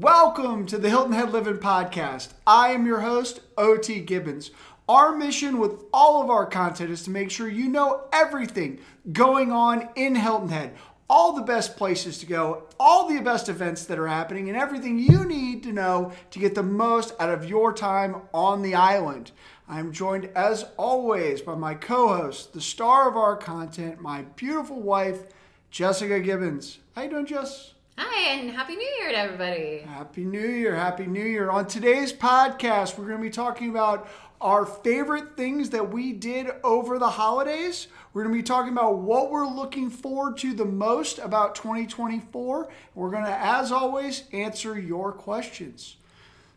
Welcome to the Hilton Head Living Podcast. I am your host, OT Gibbons. Our mission with all of our content is to make sure you know everything going on in Hilton Head, all the best places to go, all the best events that are happening, and everything you need to know to get the most out of your time on the island. I'm joined, as always, by my co host, the star of our content, my beautiful wife, Jessica Gibbons. How you doing, Jess? Hi, and Happy New Year to everybody. Happy New Year. Happy New Year. On today's podcast, we're going to be talking about our favorite things that we did over the holidays. We're going to be talking about what we're looking forward to the most about 2024. We're going to, as always, answer your questions.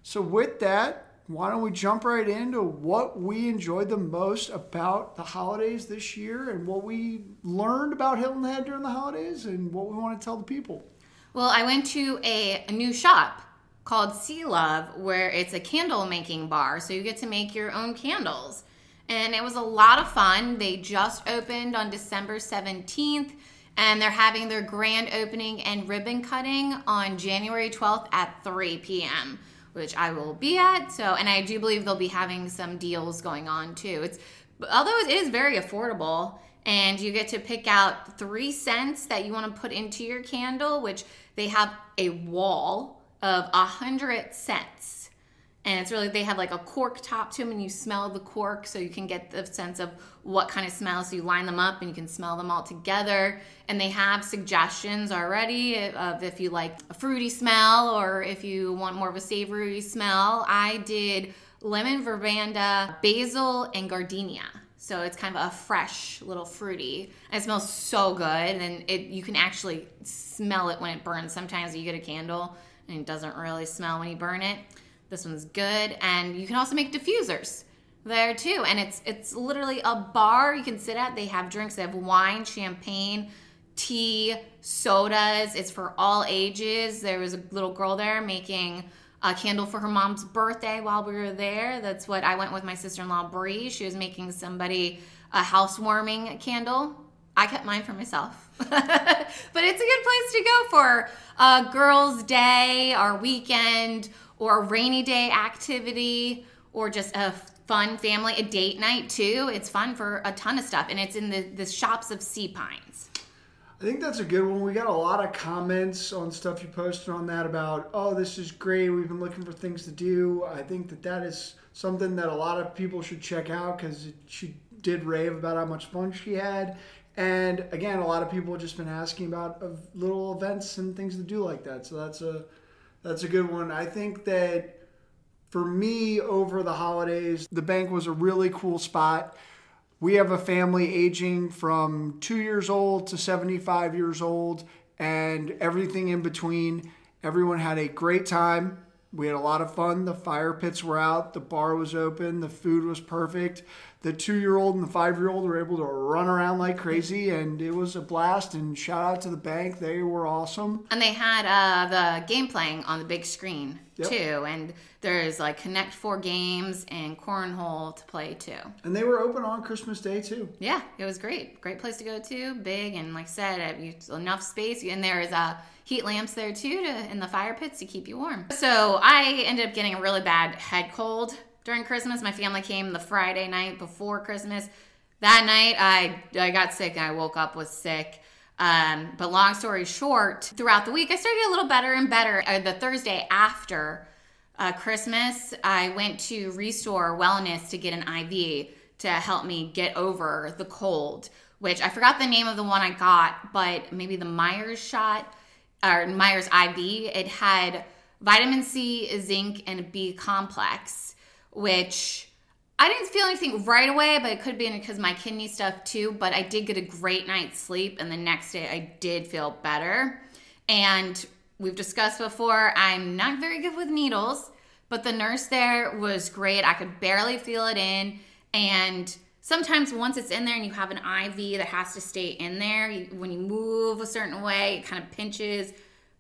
So, with that, why don't we jump right into what we enjoyed the most about the holidays this year and what we learned about Hilton Head during the holidays and what we want to tell the people? Well, I went to a, a new shop called Sea Love where it's a candle making bar. So you get to make your own candles. And it was a lot of fun. They just opened on December 17th and they're having their grand opening and ribbon cutting on January 12th at 3 p.m., which I will be at. So, and I do believe they'll be having some deals going on too. It's although it is very affordable and you get to pick out three scents that you want to put into your candle, which they have a wall of a hundred scents. And it's really, they have like a cork top to them, and you smell the cork so you can get the sense of what kind of smells. So you line them up and you can smell them all together. And they have suggestions already of if you like a fruity smell or if you want more of a savory smell. I did lemon, verbena, basil, and gardenia. So it's kind of a fresh little fruity. And it smells so good, and it you can actually smell it when it burns. Sometimes you get a candle and it doesn't really smell when you burn it. This one's good, and you can also make diffusers there too. And it's it's literally a bar you can sit at. They have drinks. They have wine, champagne, tea, sodas. It's for all ages. There was a little girl there making a candle for her mom's birthday while we were there. That's what I went with my sister in law, Bree. She was making somebody a housewarming candle. I kept mine for myself. but it's a good place to go for a girls' day or weekend or a rainy day activity or just a fun family, a date night too. It's fun for a ton of stuff. And it's in the, the shops of Sea Pines. I think that's a good one. We got a lot of comments on stuff you posted on that about, oh, this is great. We've been looking for things to do. I think that that is something that a lot of people should check out because she did rave about how much fun she had. And again, a lot of people have just been asking about little events and things to do like that. So that's a that's a good one. I think that for me over the holidays, the bank was a really cool spot we have a family aging from two years old to 75 years old and everything in between. Everyone had a great time. We had a lot of fun. The fire pits were out, the bar was open, the food was perfect. The two year old and the five year old were able to run around like crazy, and it was a blast. And shout out to the bank, they were awesome. And they had uh, the game playing on the big screen yep. too. And there's like Connect Four games and cornhole to play too. And they were open on Christmas Day too. Yeah, it was great. Great place to go to. Big and like I said, enough space. And there is a uh, heat lamps there too to, in the fire pits to keep you warm. So I ended up getting a really bad head cold during Christmas. My family came the Friday night before Christmas. That night, I I got sick I woke up was sick. Um, but long story short, throughout the week, I started a little better and better. Uh, the Thursday after uh, Christmas, I went to Restore Wellness to get an IV to help me get over the cold, which I forgot the name of the one I got, but maybe the Myers shot or Myers IV. It had vitamin C, zinc, and B complex which I didn't feel anything right away, but it could be because my kidney stuff too. But I did get a great night's sleep, and the next day I did feel better. And we've discussed before, I'm not very good with needles, but the nurse there was great. I could barely feel it in. And sometimes once it's in there and you have an IV that has to stay in there, when you move a certain way, it kind of pinches.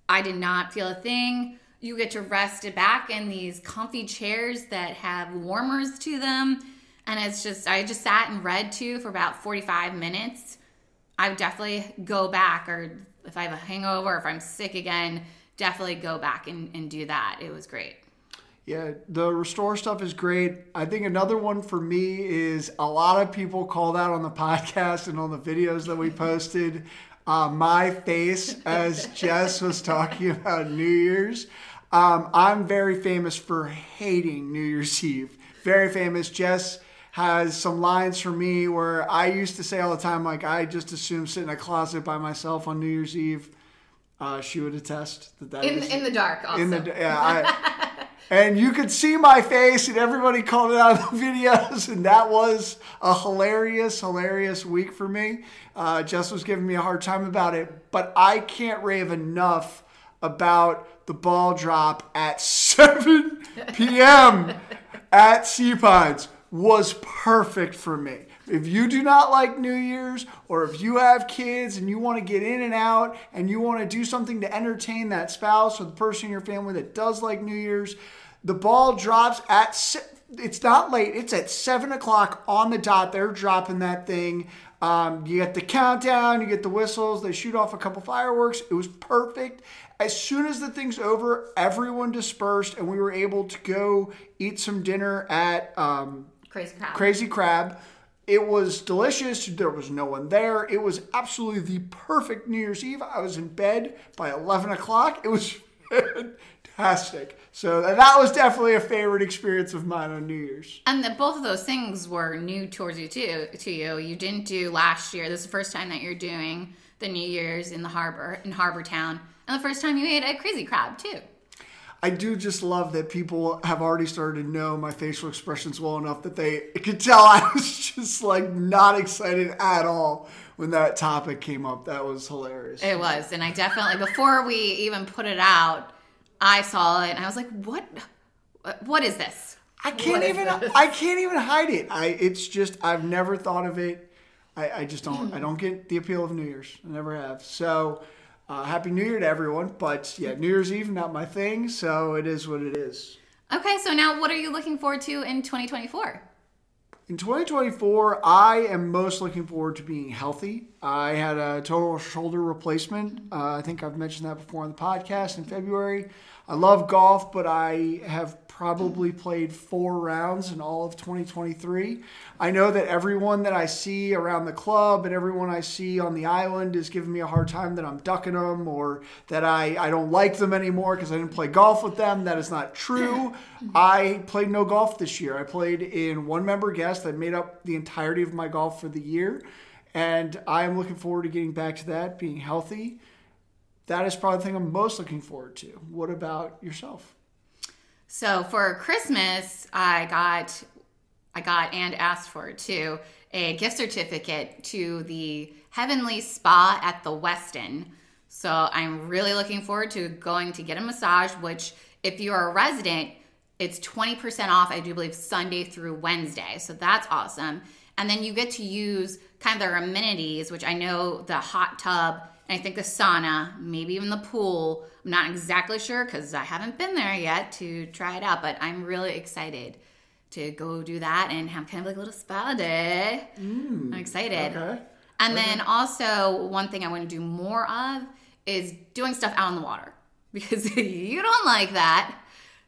I did not feel a thing you get to rest back in these comfy chairs that have warmers to them. And it's just, I just sat and read too for about 45 minutes. I would definitely go back, or if I have a hangover, if I'm sick again, definitely go back and, and do that. It was great. Yeah, the restore stuff is great. I think another one for me is a lot of people called out on the podcast and on the videos that we posted. Uh, my face as Jess was talking about New Year's. Um, I'm very famous for hating New Year's Eve. Very famous. Jess has some lines for me where I used to say all the time, like, I just assume sit in a closet by myself on New Year's Eve. Uh, she would attest that that in, is- in the dark also. in the yeah, I, and you could see my face, and everybody called it out in the videos, and that was a hilarious, hilarious week for me. Uh, Jess was giving me a hard time about it, but I can't rave enough about the ball drop at 7 p.m. at Sea Pines was perfect for me. If you do not like New Year's, or if you have kids and you want to get in and out and you want to do something to entertain that spouse or the person in your family that does like New Year's, the ball drops at, it's not late, it's at 7 o'clock on the dot. They're dropping that thing. Um, you get the countdown, you get the whistles, they shoot off a couple fireworks. It was perfect. As soon as the thing's over, everyone dispersed and we were able to go eat some dinner at um, Crazy crowd. Crazy Crab. It was delicious. There was no one there. It was absolutely the perfect New Year's Eve. I was in bed by 11 o'clock. It was fantastic. So that was definitely a favorite experience of mine on New Year's. And the, both of those things were new towards you too. To you, you didn't do last year. This is the first time that you're doing the New Year's in the harbor in Harbor Town, and the first time you ate a Crazy Crab too. I do just love that people have already started to know my facial expressions well enough that they could tell I was just like not excited at all when that topic came up. That was hilarious. It was, and I definitely before we even put it out, I saw it and I was like, "What? What is this?" I can't even this? I can't even hide it. I it's just I've never thought of it. I, I just don't I don't get the appeal of New Year's. I never have. So uh, happy New Year to everyone. But yeah, New Year's Eve not my thing. So it is what it is. Okay, so now what are you looking forward to in 2024? In 2024, I am most looking forward to being healthy. I had a total shoulder replacement. Uh, I think I've mentioned that before on the podcast in February. I love golf, but I have probably played four rounds in all of 2023. I know that everyone that I see around the club and everyone I see on the island is giving me a hard time that I'm ducking them or that I, I don't like them anymore because I didn't play golf with them. That is not true. I played no golf this year. I played in one member guest that made up the entirety of my golf for the year. And I am looking forward to getting back to that, being healthy. That is probably the thing I'm most looking forward to. What about yourself? So for Christmas, I got I got and asked for too a gift certificate to the Heavenly Spa at the Westin. So I'm really looking forward to going to get a massage, which if you're a resident, it's 20% off, I do believe, Sunday through Wednesday. So that's awesome. And then you get to use kind of their amenities, which I know the hot tub and I think the sauna, maybe even the pool. I'm not exactly sure because I haven't been there yet to try it out, but I'm really excited to go do that and have kind of like a little spa day. Mm, I'm excited. Okay. And then also, one thing I want to do more of is doing stuff out in the water because you don't like that.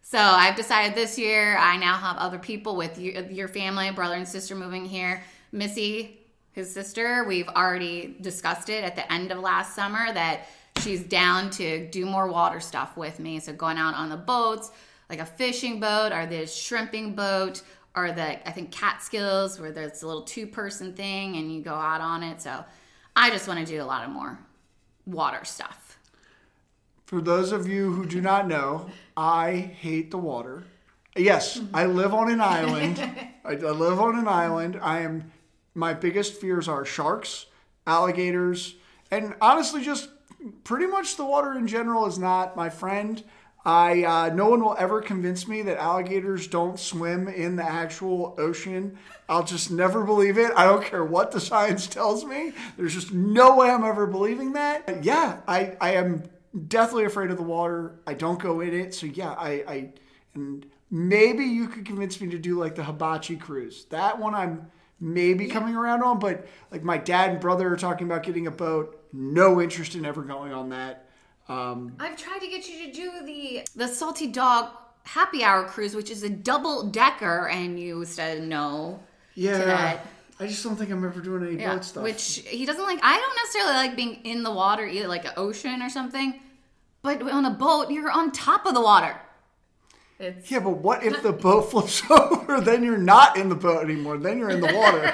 So I've decided this year I now have other people with your, your family, brother and sister moving here. Missy, his sister, we've already discussed it at the end of last summer that she's down to do more water stuff with me. So going out on the boats, like a fishing boat or the shrimping boat or the I think Catskills where there's a little two person thing and you go out on it. So I just want to do a lot of more water stuff. For those of you who do not know, I hate the water. Yes, I live on an island. I, I live on an island. I am my biggest fears are sharks, alligators, and honestly, just pretty much the water in general is not my friend. I uh, no one will ever convince me that alligators don't swim in the actual ocean. I'll just never believe it. I don't care what the science tells me. There's just no way I'm ever believing that. Yeah, I, I am deathly afraid of the water. I don't go in it. So yeah, I, I and maybe you could convince me to do like the hibachi cruise. That one I'm maybe coming around on, but like my dad and brother are talking about getting a boat. No interest in ever going on that. Um, I've tried to get you to do the the salty dog happy hour cruise, which is a double decker, and you said no. yeah, that. I just don't think I'm ever doing any Yeah, boat stuff. which he doesn't like. I don't necessarily like being in the water, either like an ocean or something. But on a boat, you're on top of the water. It's yeah, but what if the boat flips over? Then you're not in the boat anymore. Then you're in the water.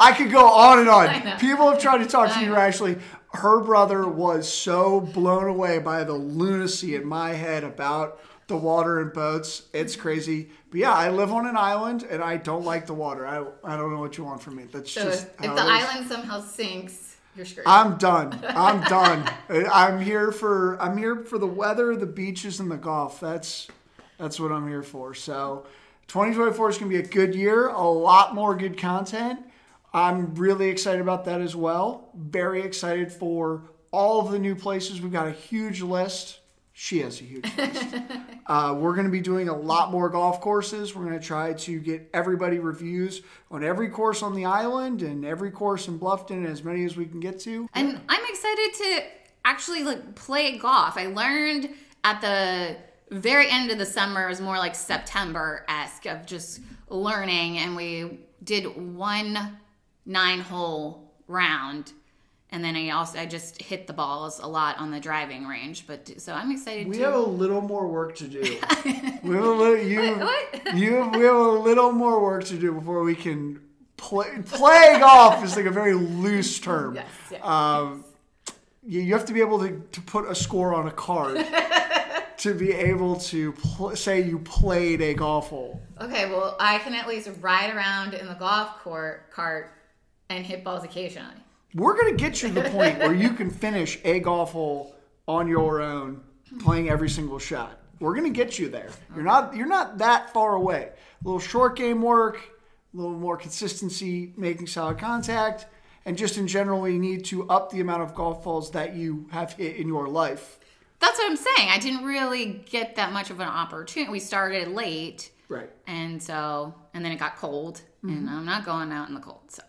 I could go on and on. People have tried to talk to me know. Her brother was so blown away by the lunacy in my head about the water and boats. It's mm-hmm. crazy. But yeah, I live on an island and I don't like the water. I, I don't know what you want from me. That's so just if, if the island somehow sinks, you're screwed. I'm done. I'm done. I'm here for I'm here for the weather, the beaches, and the golf. That's that's what I'm here for. So, 2024 is going to be a good year. A lot more good content. I'm really excited about that as well. Very excited for all of the new places. We've got a huge list. She has a huge list. Uh, we're going to be doing a lot more golf courses. We're going to try to get everybody reviews on every course on the island and every course in Bluffton, as many as we can get to. And I'm excited to actually like play golf. I learned at the very end of the summer it was more like September esque of just learning, and we did one nine hole round. And then I also I just hit the balls a lot on the driving range, but so I'm excited We to. have a little more work to do. we have a little, you, What? you, we have a little more work to do before we can play. Play golf is like a very loose term. Yes, yes, Um, you, you have to be able to, to put a score on a card to be able to pl- say you played a golf hole. Okay, well I can at least ride around in the golf court cart and hit balls occasionally. We're going to get you to the point where you can finish a golf hole on your own, playing every single shot. We're going to get you there. You're not you're not that far away. A little short game work, a little more consistency, making solid contact, and just in general, you need to up the amount of golf balls that you have hit in your life. That's what I'm saying. I didn't really get that much of an opportunity. We started late, Right. and so and then it got cold, and mm-hmm. I'm not going out in the cold. So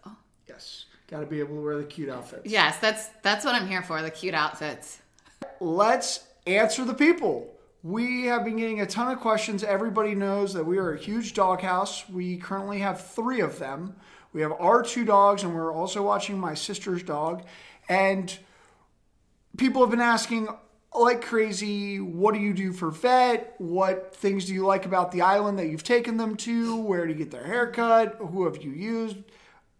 Yes. Got to be able to wear the cute outfits. yes, that's that's what I'm here for—the cute outfits. let's answer the people. We have been getting a ton of questions. Everybody knows that we are a huge dog house. We currently have three of them. We have our two dogs, and we're also watching my sister's dog. And people have been asking like crazy, what do you do for vet? What things do you like about the island that you've taken them to? Where do you get their haircut? Who have you used?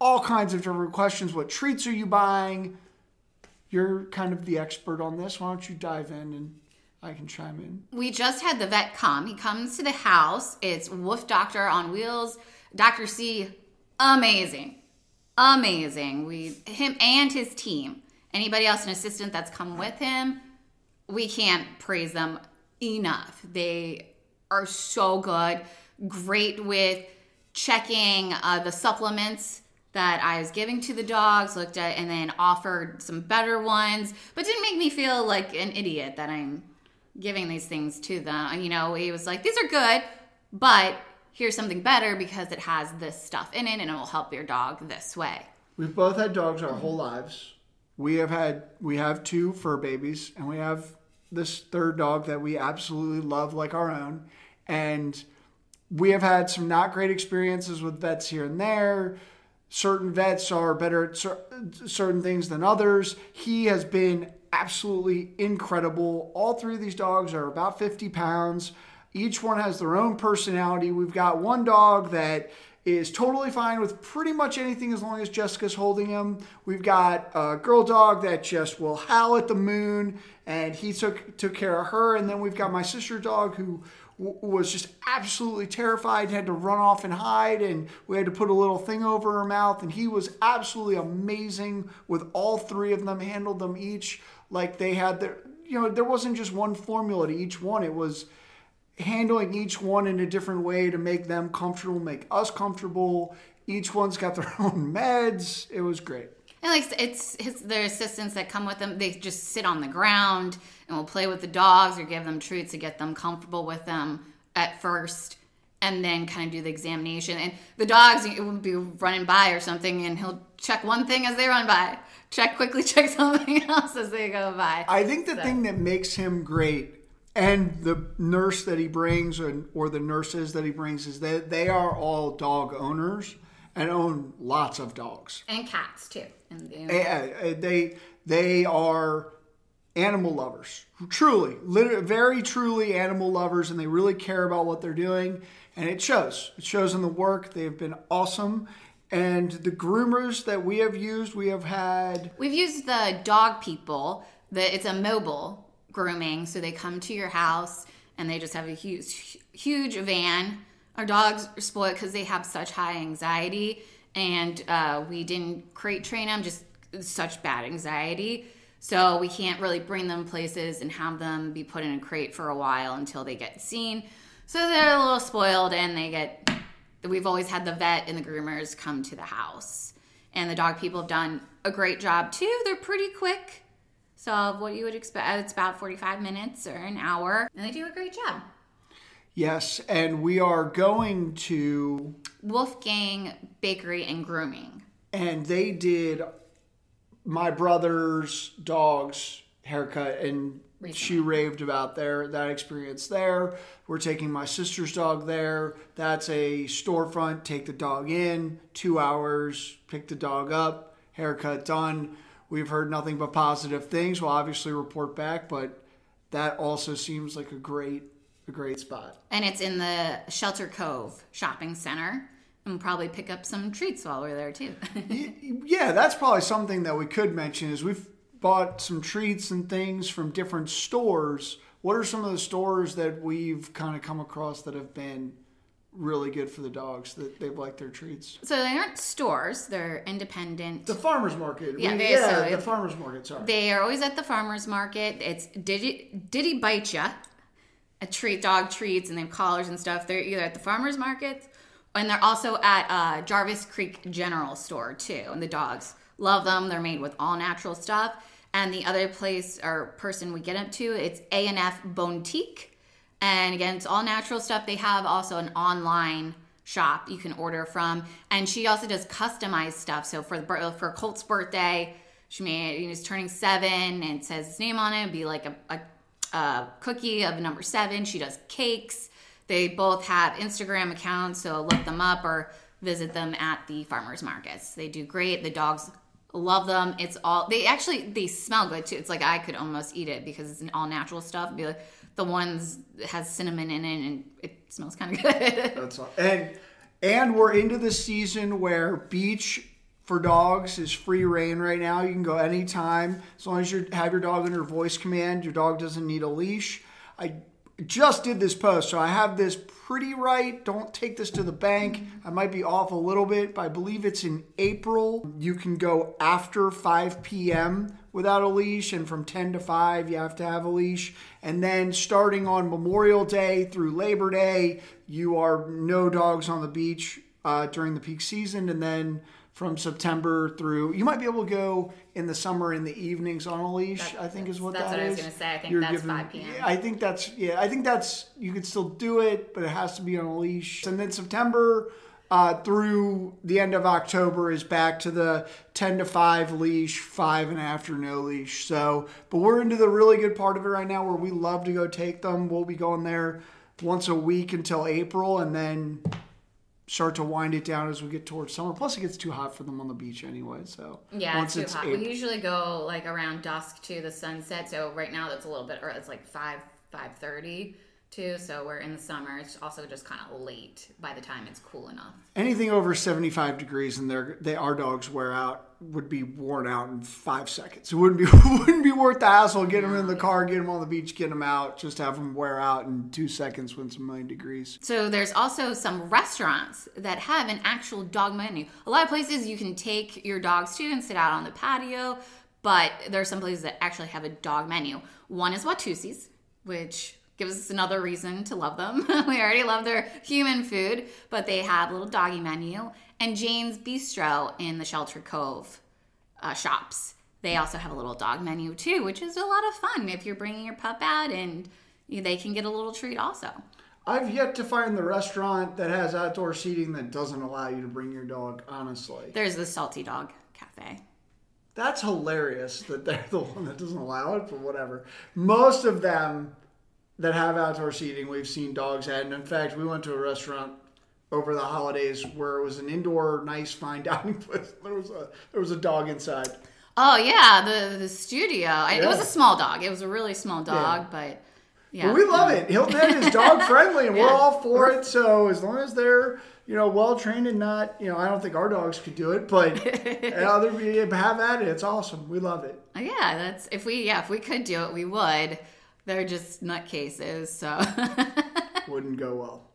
All kinds of different questions. What treats are you buying? You're kind of the expert on this. Why don't you dive in and I can chime in? We just had the vet come. He comes to the house. It's Wolf Doctor on wheels. Doctor C, amazing, amazing. We him and his team. Anybody else, an assistant that's come with him, we can't praise them enough. They are so good. Great with checking uh, the supplements that I was giving to the dogs, looked at, and then offered some better ones, but didn't make me feel like an idiot that I'm giving these things to them. You know, he was like, these are good, but here's something better because it has this stuff in it and it will help your dog this way. We've both had dogs our whole lives. We have had we have two fur babies and we have this third dog that we absolutely love like our own. And we have had some not great experiences with vets here and there. Certain vets are better at cer- certain things than others. He has been absolutely incredible. All three of these dogs are about 50 pounds. Each one has their own personality. We've got one dog that is totally fine with pretty much anything as long as Jessica's holding him. We've got a girl dog that just will howl at the moon, and he took took care of her. And then we've got my sister dog who w- was just absolutely terrified, had to run off and hide, and we had to put a little thing over her mouth. And he was absolutely amazing with all three of them. Handled them each like they had their, you know, there wasn't just one formula to each one. It was handling each one in a different way to make them comfortable, make us comfortable. Each one's got their own meds. It was great. And like it's his, their assistants that come with them, they just sit on the ground and will play with the dogs or give them treats to get them comfortable with them at first. and then kind of do the examination. And the dogs it would be running by or something, and he'll check one thing as they run by, check quickly, check something else as they go by. I think the thing that makes him great and the nurse that he brings or, or the nurses that he brings is that they are all dog owners and own lots of dogs. and cats too. And, eh, They they are animal lovers, truly, very truly animal lovers, and they really care about what they're doing, and it shows. It shows in the work. They've been awesome, and the groomers that we have used, we have had. We've used the dog people. That it's a mobile grooming, so they come to your house and they just have a huge, huge van. Our dogs are spoiled because they have such high anxiety, and uh, we didn't crate train them. Just such bad anxiety, so we can't really bring them places and have them be put in a crate for a while until they get seen. So they're a little spoiled, and they get. We've always had the vet and the groomers come to the house and the dog people have done a great job too. They're pretty quick. So what you would expect, uh, it's about 45 minutes or an hour, and they do a great job. Yes, and we are going to Woof Gang Bakery and Grooming. and they did my brother's dog's haircut and she raved about their that experience there we're taking my sister's dog there that's a storefront take the dog in two hours pick the dog up haircut done we've heard nothing but positive things we'll obviously report back but that also seems like a great a great spot And it's in the Shelter Cove shopping center. And we'll probably pick up some treats while we're there too. Yeah, that's probably something that we could mention is we've bought some treats and things from different stores. What are some of the stores that we've kind of come across that have been really good for the dogs that they've liked their treats? so they aren't stores, they're independent. The farmers market. Yeah, We- they- yeah, so the farmers market. Sorry. They are always at the farmer's market. It's Diddy, Diddy Bite Ya, a treat, dog treats, and they have collars and stuff. They're either at the farmer's market and they're also at uh, Jarvis Creek General Store too. And the dogs love them. They're made with all natural stuff. And the other place or person we get up to, it's A and F Bontique. And again, it's all natural stuff. They have also an online shop you can order from, and she also does customized stuff. So for the uh, for Colt's birthday, she made he was turning seven, and says his name on it. It'd be like a, a, a cookie of number seven. She does cakes. They both have Instagram accounts, so look them up or visit them at the farmers markets. They do great. The dogs love them. It's all they actually they smell good too. It's like I could almost eat it because it's all natural stuff. Be like the ones that has cinnamon in it and it smells kind of good. That's all. And and we're into the season where beach for dogs is free reign right now. You can go anytime as long as you have your dog under voice command. Your dog doesn't need a leash. I just did this post, so I have this pretty right. Don't take this to the bank. I might be off a little bit, but I believe it's in April. You can go after 5 p.m. without a leash, and from 10 to 5, you have to have a leash. And then starting on Memorial Day through Labor Day, you are no dogs on the beach uh, during the peak season, and then from September through, you might be able to go in the summer in the evenings on a leash. That- I think is what that's that what I was gonna say. I think You're that's 5 p.m.. I think that's yeah. I think that's you can still do it, but it has to be on a leash. And then September uh, through the end of October is back to the ten to five leash, five and after no leash. So, but we're into the really good part of it right now, where we love to go take them. We'll be going there once a week until April, and then start to wind it down as we get towards summer. Plus, it gets too hot for them on the beach anyway. So Yeah, once it's too hot. April- We usually go like around dusk to the sunset. So right now that's a little bit, or it's like five five thirty too. Mm-hmm. So we're in the summer. It's also just kind of late by the time it's cool enough. anything over 75 degrees and their they our dogs wear out would be worn out in five seconds. It wouldn't be wouldn't be worth the hassle. Get them in the car, get them on the beach, get them out. Just have them wear out in two seconds when it's a million degrees. So there's also some restaurants that have an actual dog menu. A lot of places you can take your dogs to and sit out on the patio, but there are some places that actually have a dog menu. One is Watusi's, which gives us another reason to love them. we already love their human food, but they have a little doggy menu. And Jane's Bistro in the Shelter Cove uh, shops. They also have a little dog menu too, which is a lot of fun if you're bringing your pup out and they can get a little treat also. I've yet to find the restaurant that has outdoor seating that doesn't allow you to bring your dog. Honestly, There's the Salty Dog Cafe. that's hilarious that they're the one that doesn't allow it. But whatever. Most of them that have outdoor seating, we've seen dogs at. And in fact, we went to a restaurant over the holidays where it was an indoor, nice, fine dining place. There was a there was a dog inside. Oh yeah, the the studio. I, It was a small dog. It was a really small dog, but yeah. But we love it. Hilton Head is dog friendly, and we're all for it. So as long as they're you know well trained and not you know I don't think our dogs could do it, but uh, other people have at it. It's awesome. We love it. Yeah, that's if we yeah if we could do it, we would. They're just nutcases, so. Wouldn't go well.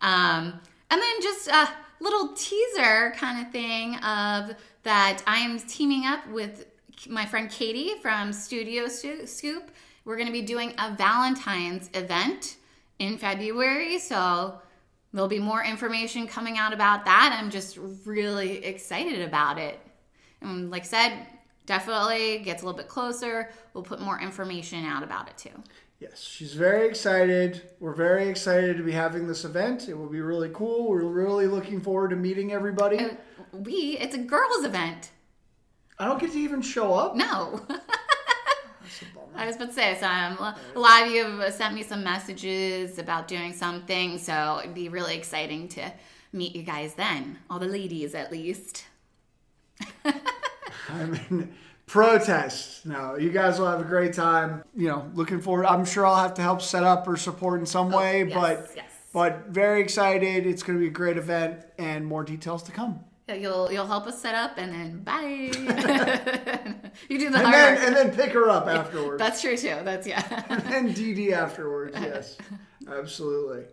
Um, and then just a little teaser kind of thing of that I am teaming up with my friend Katie from Studio Scoop. We're going to be doing a Valentine's event in February, so there'll be more information coming out about that. I'm just really excited about it. And like I said, definitely gets a little bit closer. We'll put more information out about it too. Yes, she's very excited. We're very excited to be having this event. It will be really cool. We're really looking forward to meeting everybody. Uh, We, it's a girls' event. I don't get to even show up. No. That's a bummer. I was about to say, so um, a lot of you have sent me some messages about doing something, so it'd be really exciting to meet you guys then. All the ladies, at least. I mean, protest. No, you guys will have a great time. You know, looking forward. I'm sure I'll have to help set up or support in some oh, way, Oh, yes, but yes. but very excited. It's going to be a great event, and more details to come. Yeah, You'll you'll help us set up, and then bye. you do the And hard then work. and then pick her up afterwards. That's true too. That's yeah. and DD afterwards. Yes, absolutely.